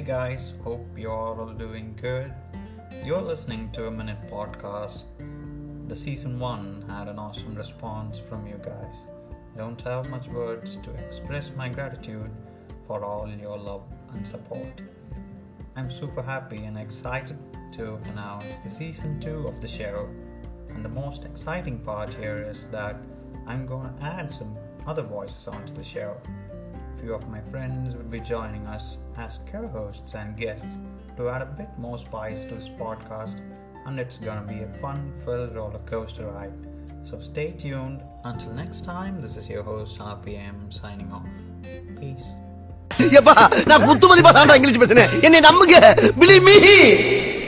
guys, hope you're all doing good. You're listening to a minute podcast. The season one had an awesome response from you guys. Don't have much words to express my gratitude for all your love and support. I'm super happy and excited to announce the season two of the show. And the most exciting part here is that I'm to add some other voices onto the show A few of my friends will be joining us as co hosts and guests to add a bit more spice to this podcast, and it's gonna be a fun filled roller coaster ride. So stay tuned. Until next time, this is your host RPM signing off. Peace. எப்பா நான் குத்துமதிப்பா தான் English பேசுனேன் என்னை நம்புங்க believe me